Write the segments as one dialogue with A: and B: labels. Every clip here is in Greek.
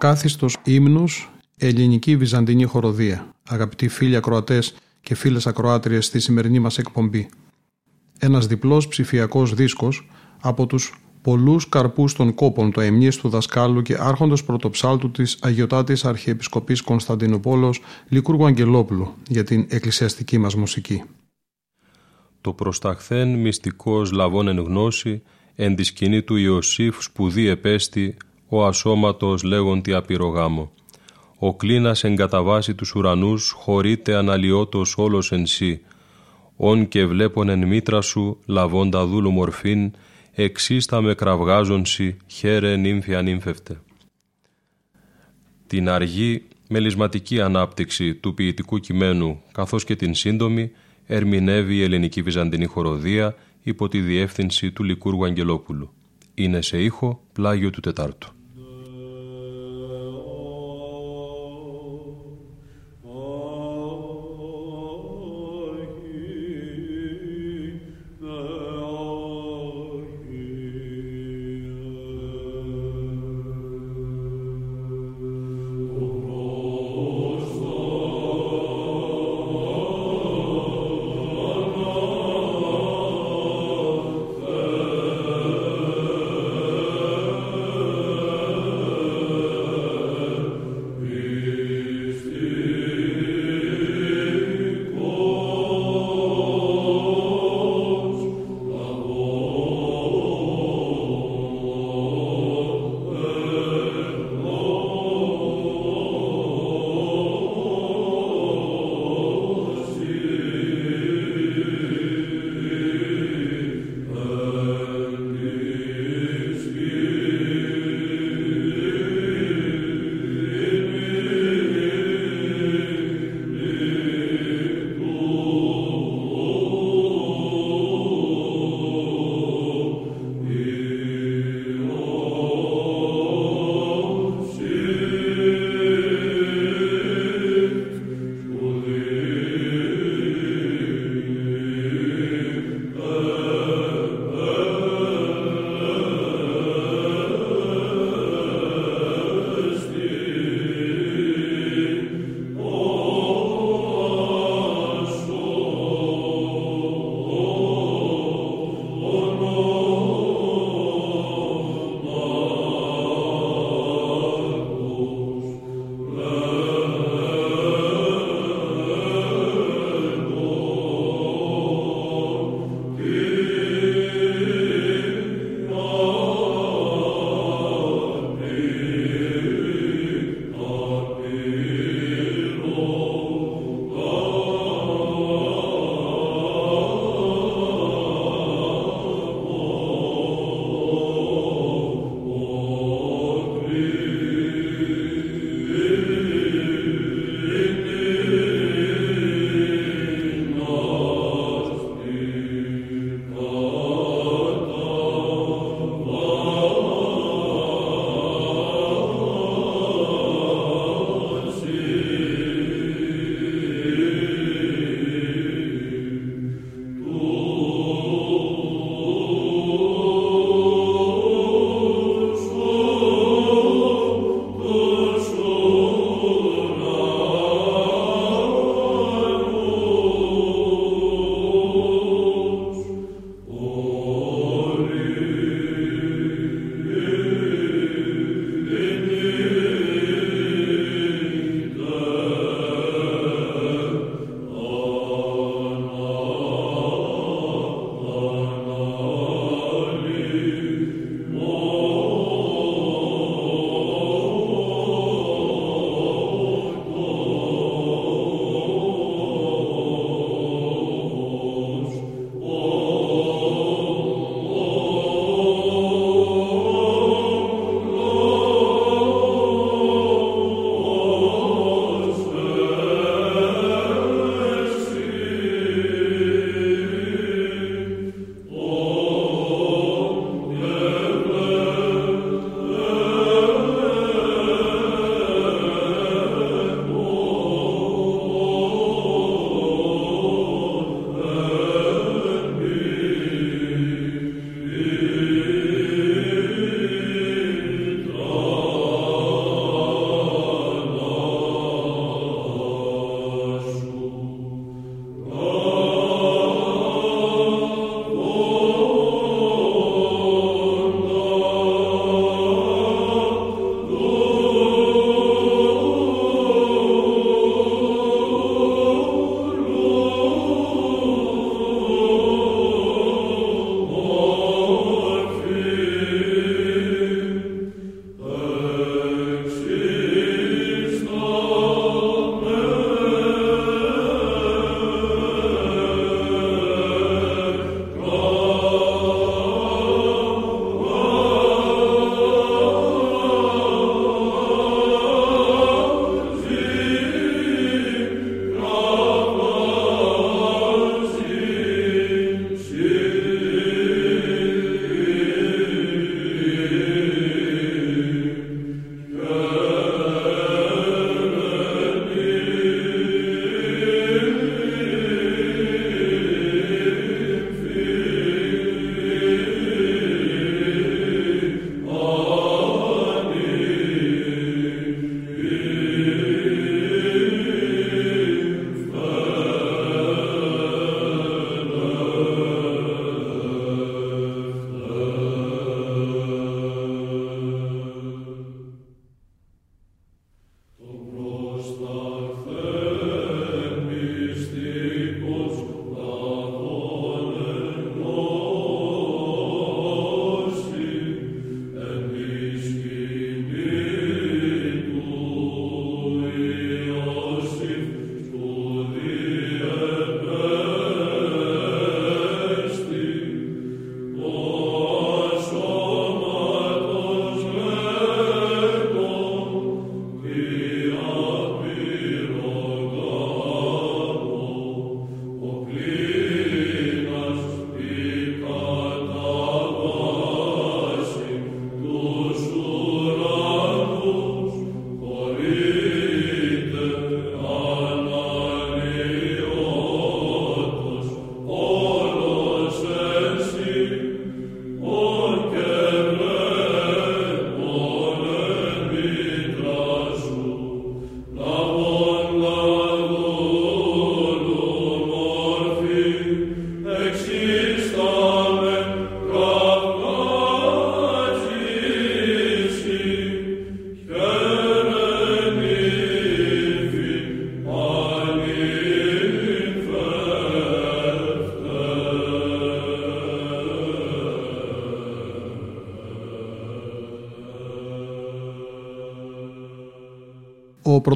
A: Ακάθιστος ύμνος, ελληνική βυζαντινή χοροδία. Αγαπητοί φίλοι ακροατές και φίλες ακροάτριες στη σημερινή μας εκπομπή. Ένας διπλός ψηφιακός δίσκος από τους πολλούς καρπούς των κόπων του αιμνής του δασκάλου και άρχοντος πρωτοψάλτου της Αγιωτάτης Αρχιεπισκοπής Κωνσταντινούπολος Λικούργου Αγγελόπουλου για την εκκλησιαστική μας μουσική.
B: Το προσταχθέν μυστικός λαβών εν γνώση εν της σκηνή του Ιωσήφ σπουδή επέστη ο ασώματος λέγοντι απειρογάμο. Ο κλίνας εγκαταβάσει τους ουρανούς χωρείται αναλυότος όλος εν σύ. Ον και βλέπον εν μήτρα σου λαβώντα δούλου μορφήν εξίστα με κραυγάζονσι χαίρε νύμφη ανύμφευτε. Την αργή μελισματική ανάπτυξη του ποιητικού κειμένου καθώς και την σύντομη ερμηνεύει η ελληνική βυζαντινή χοροδία υπό τη διεύθυνση του Λικούργου Αγγελόπουλου. Είναι σε ήχο πλάγιο του Τετάρτου.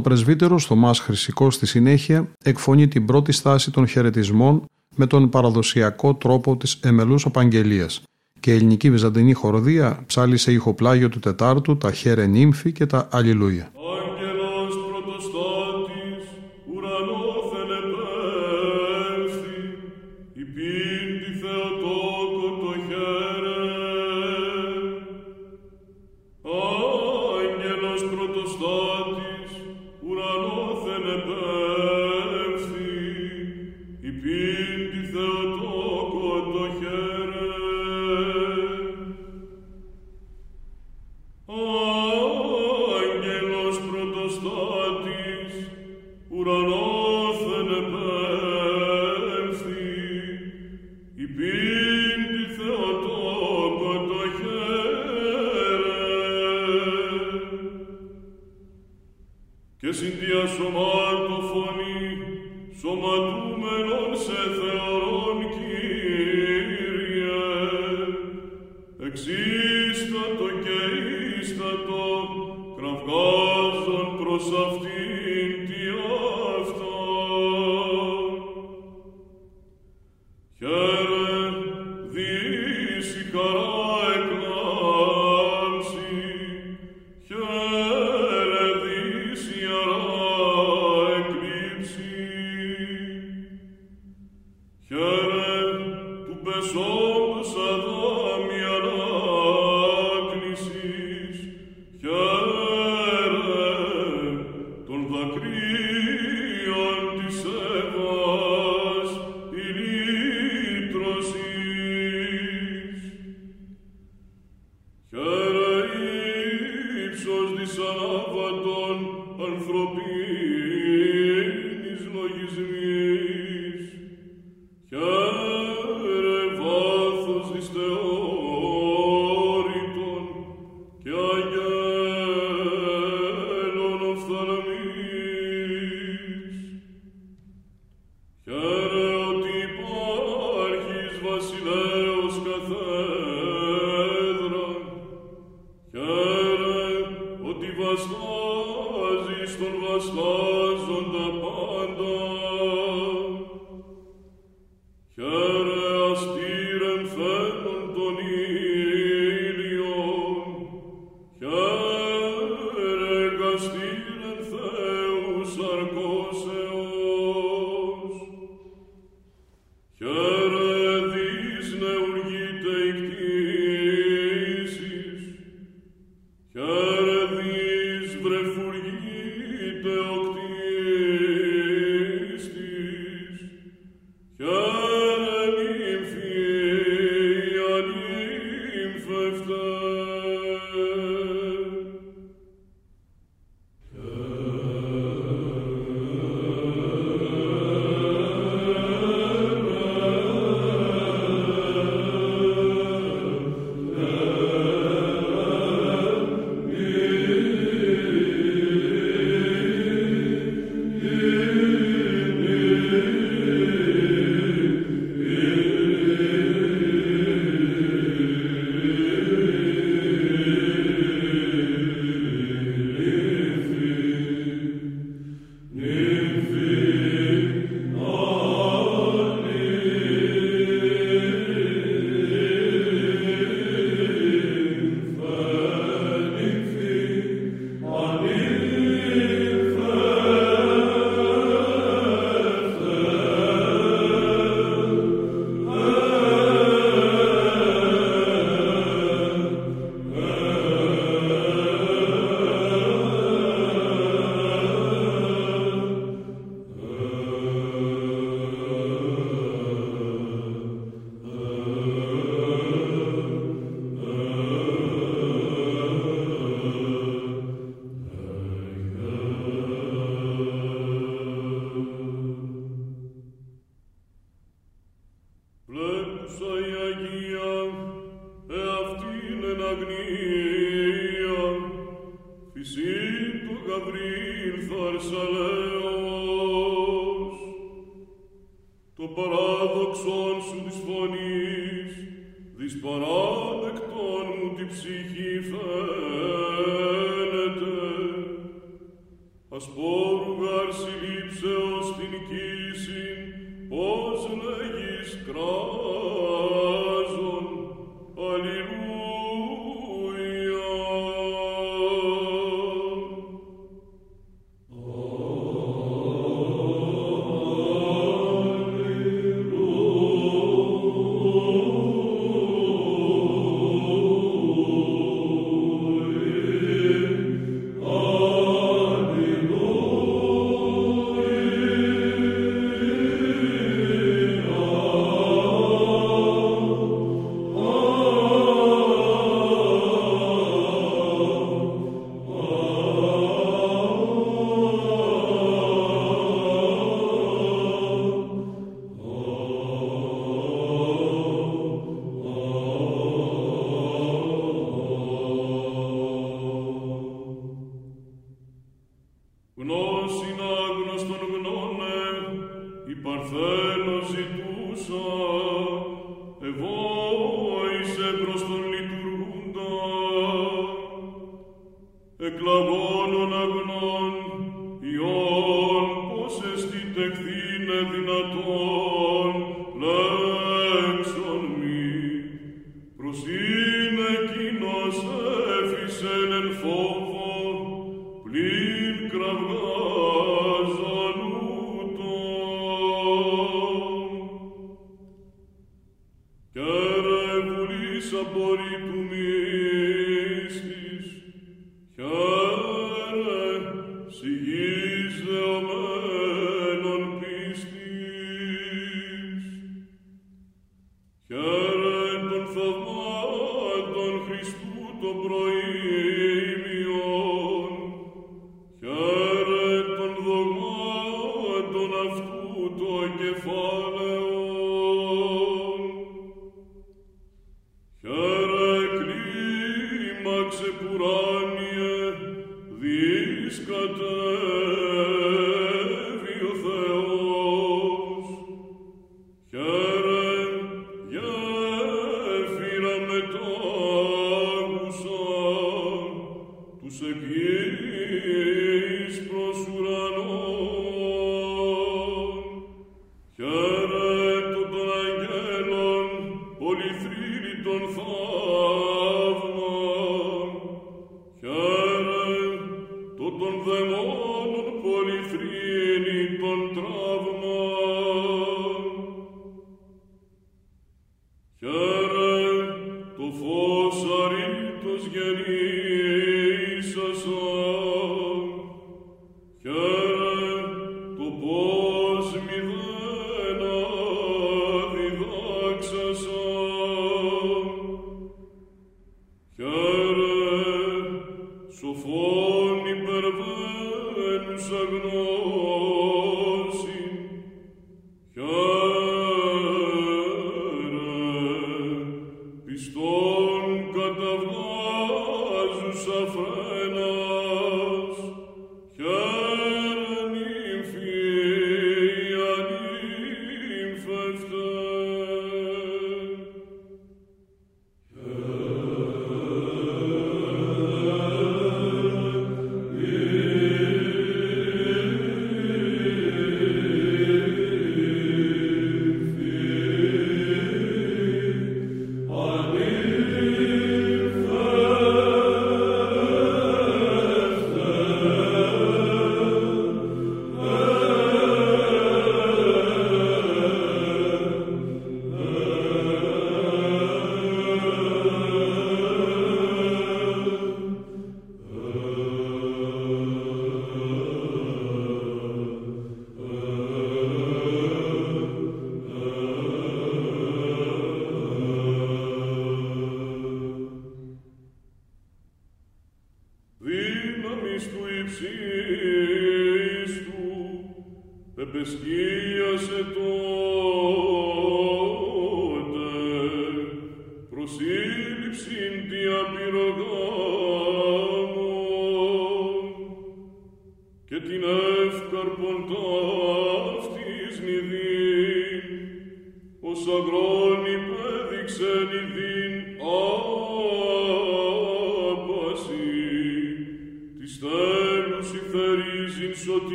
C: Πρωτοπρεσβύτερος Θωμάς Χρυσικός στη συνέχεια εκφωνεί την πρώτη στάση των χαιρετισμών με τον παραδοσιακό τρόπο της εμελούς απαγγελίας και η ελληνική βυζαντινή χοροδία ψάλισε ηχοπλάγιο του Τετάρτου τα χέρε νύμφη και τα αλληλούια. non demon non polifrieni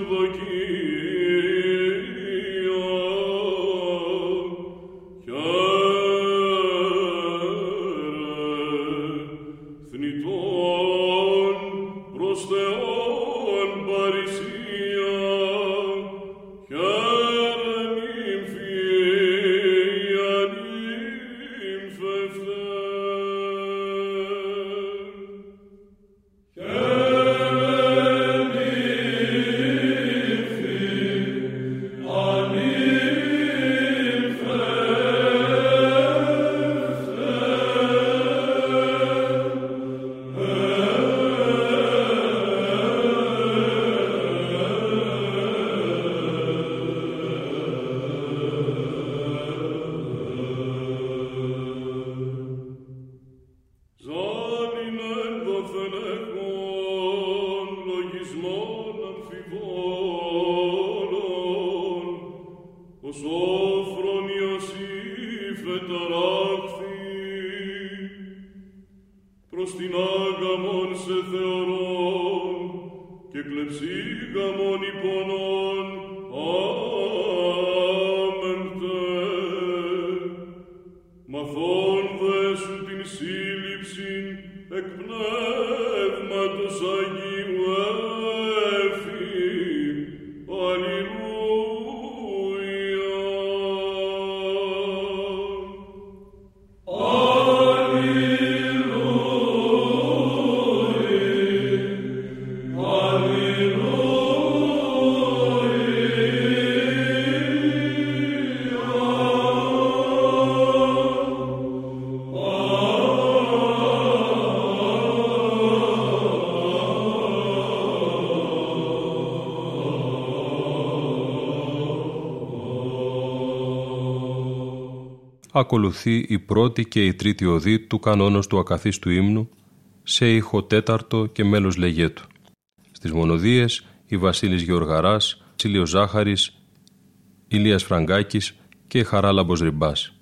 C: like you.
D: Ακολουθεί η πρώτη και η τρίτη οδή του κανόνος του ακαθίστου ύμνου σε ήχο τέταρτο και μέλος λεγέτου. Στις μονοδίες η Βασίλης Γεωργαράς, Τσίλιος Ζάχαρης, Ηλίας Φραγκάκης και Χαράλαμπος Ριμπάς.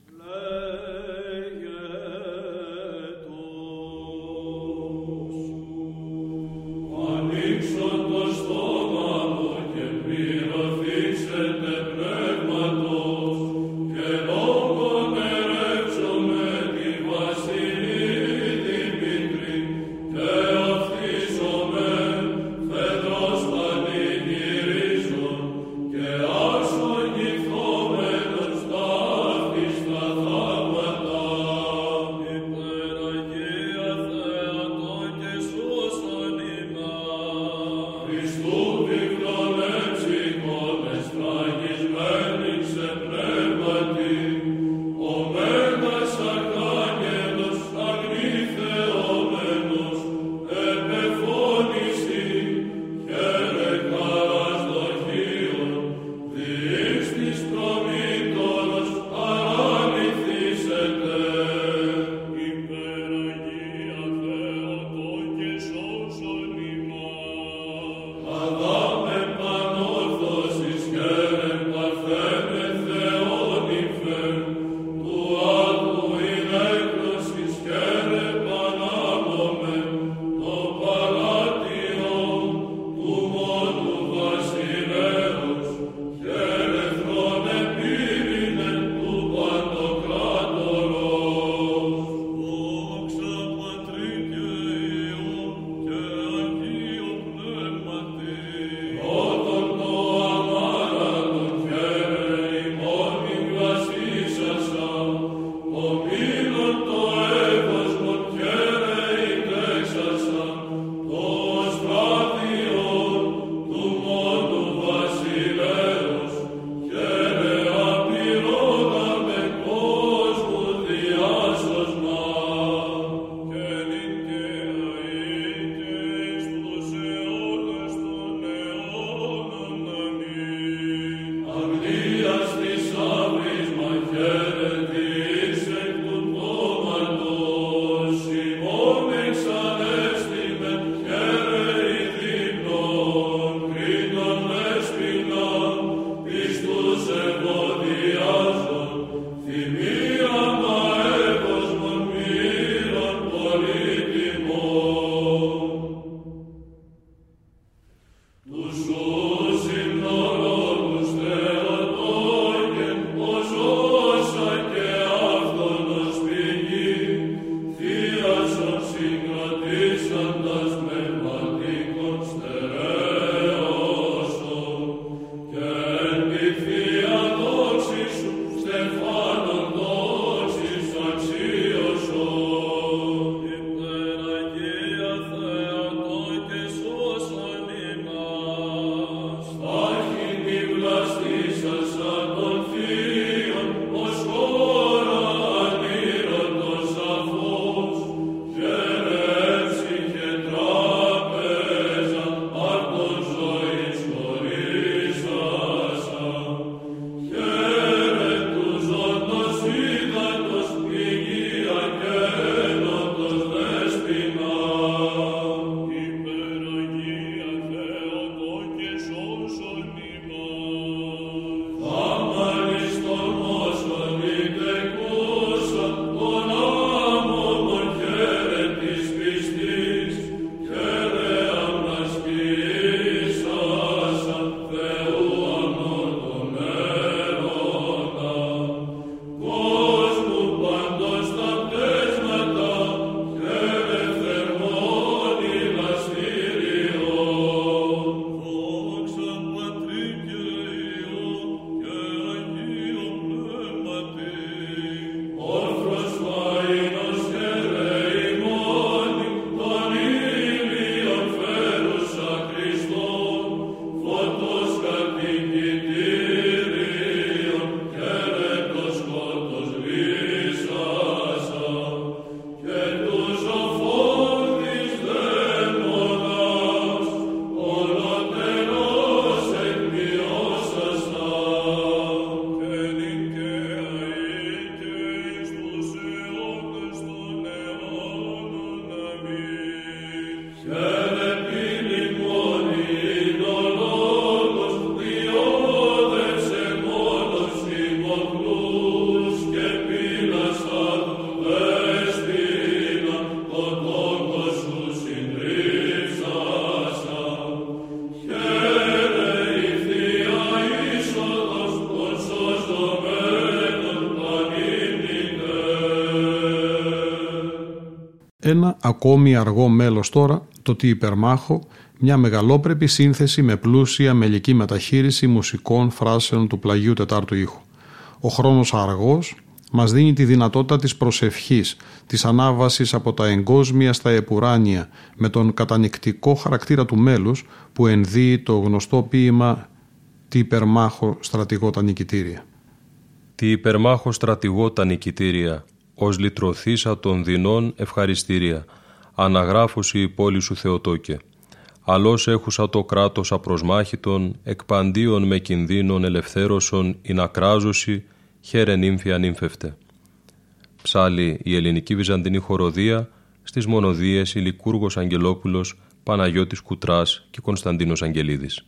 A: Ακόμη αργό μέλος τώρα, το τι υπερμάχο, μια μεγαλόπρεπη σύνθεση με πλούσια μελική μεταχείριση μουσικών φράσεων του πλαγίου τετάρτου ήχου. Ο χρόνος αργός μας δίνει τη δυνατότητα της προσευχής, της ανάβασης από τα εγκόσμια στα επουράνια με τον κατανικτικό χαρακτήρα του μέλους που ενδύει το γνωστό ποίημα «Τι υπερμάχο στρατηγό τα νικητήρια».
B: «Τι υπερμάχο στρατηγό τα νικητήρια, ως λυτρωθήσα των δεινών ευχαριστήρια, αναγράφωση η πόλη σου Θεοτόκε. Αλλός έχουσα το κράτος απροσμάχητον, εκπαντίον με κινδύνων ελευθέρωσον, η νακράζωση, χαίρε νύμφια νύμφευτε. Ψάλει η ελληνική βυζαντινή χοροδία στις μονοδίες Ηλικούργος Αγγελόπουλος, Παναγιώτης Κουτράς και Κωνσταντίνος Αγγελίδης.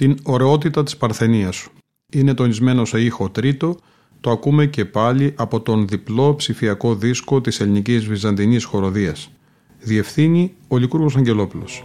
D: Την ωραιότητα της παρθενίας σου. Είναι τονισμένο σε ήχο τρίτο, το ακούμε και πάλι από τον διπλό ψηφιακό δίσκο της ελληνικής βυζαντινής χοροδίας. Διευθύνει ο Λικούργος Αγγελόπουλος.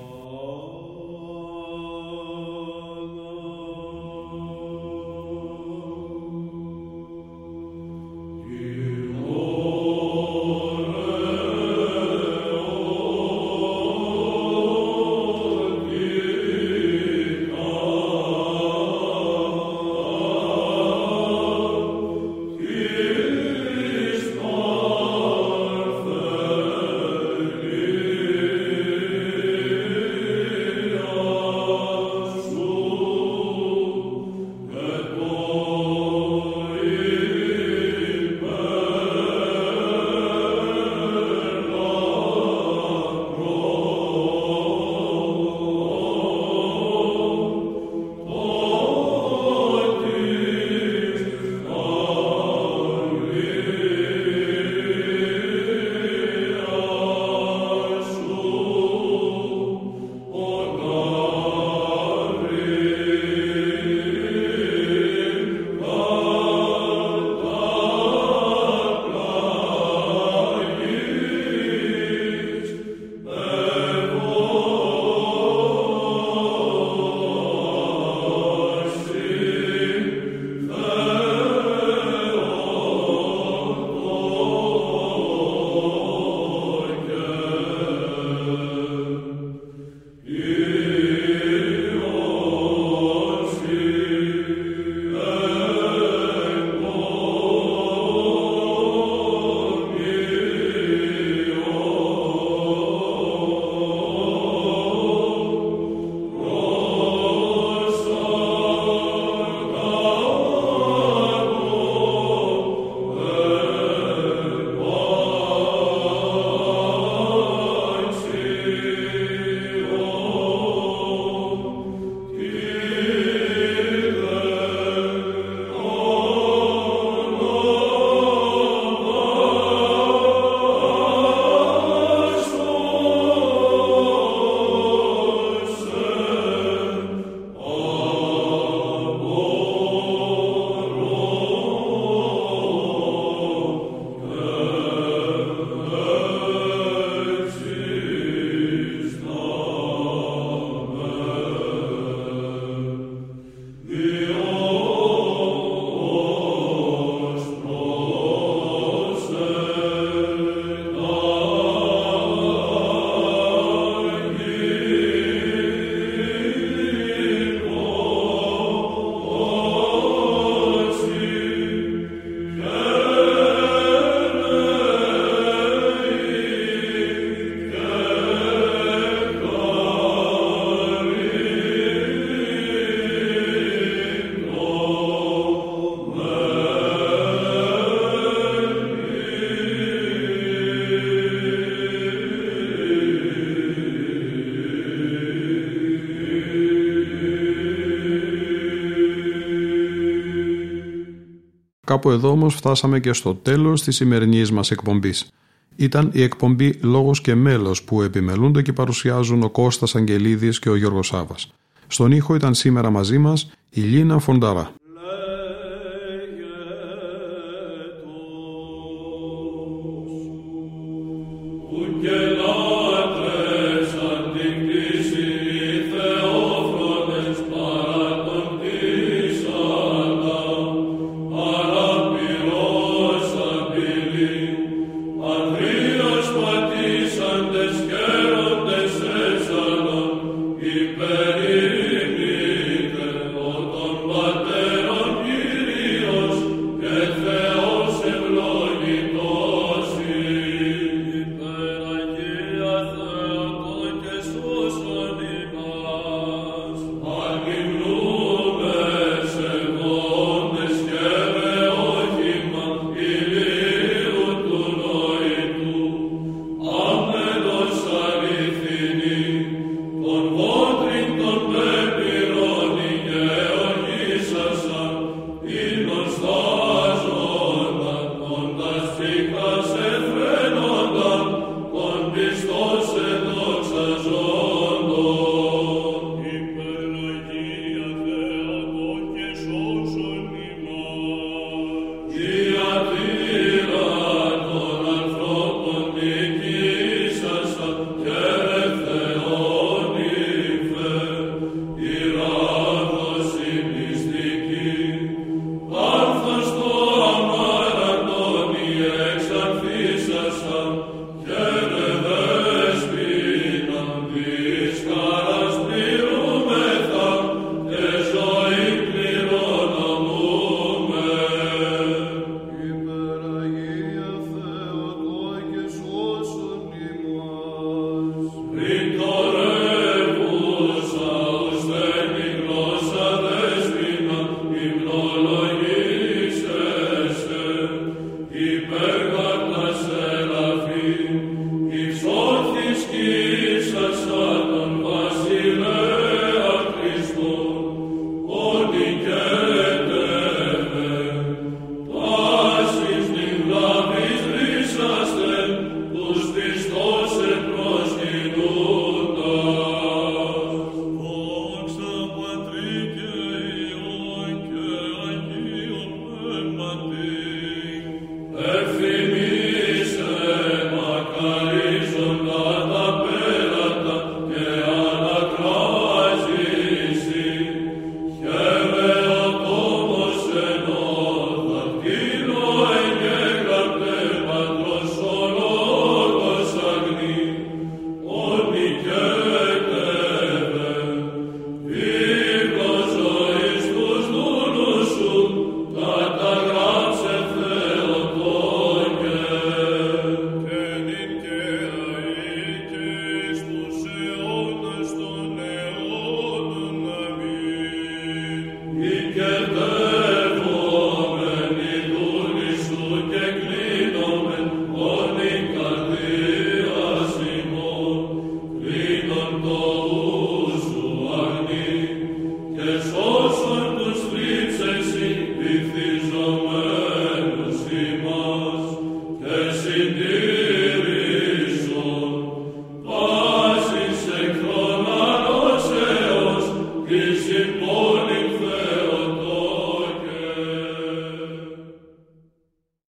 D: Κάπου εδώ όμως φτάσαμε και στο τέλος της σημερινής μας εκπομπής. Ήταν η εκπομπή «Λόγος και μέλος» που επιμελούνται και παρουσιάζουν ο Κώστας Αγγελίδης και ο Γιώργος Σάβας. Στον ήχο ήταν σήμερα μαζί μας η Λίνα Φονταρά. Yeah.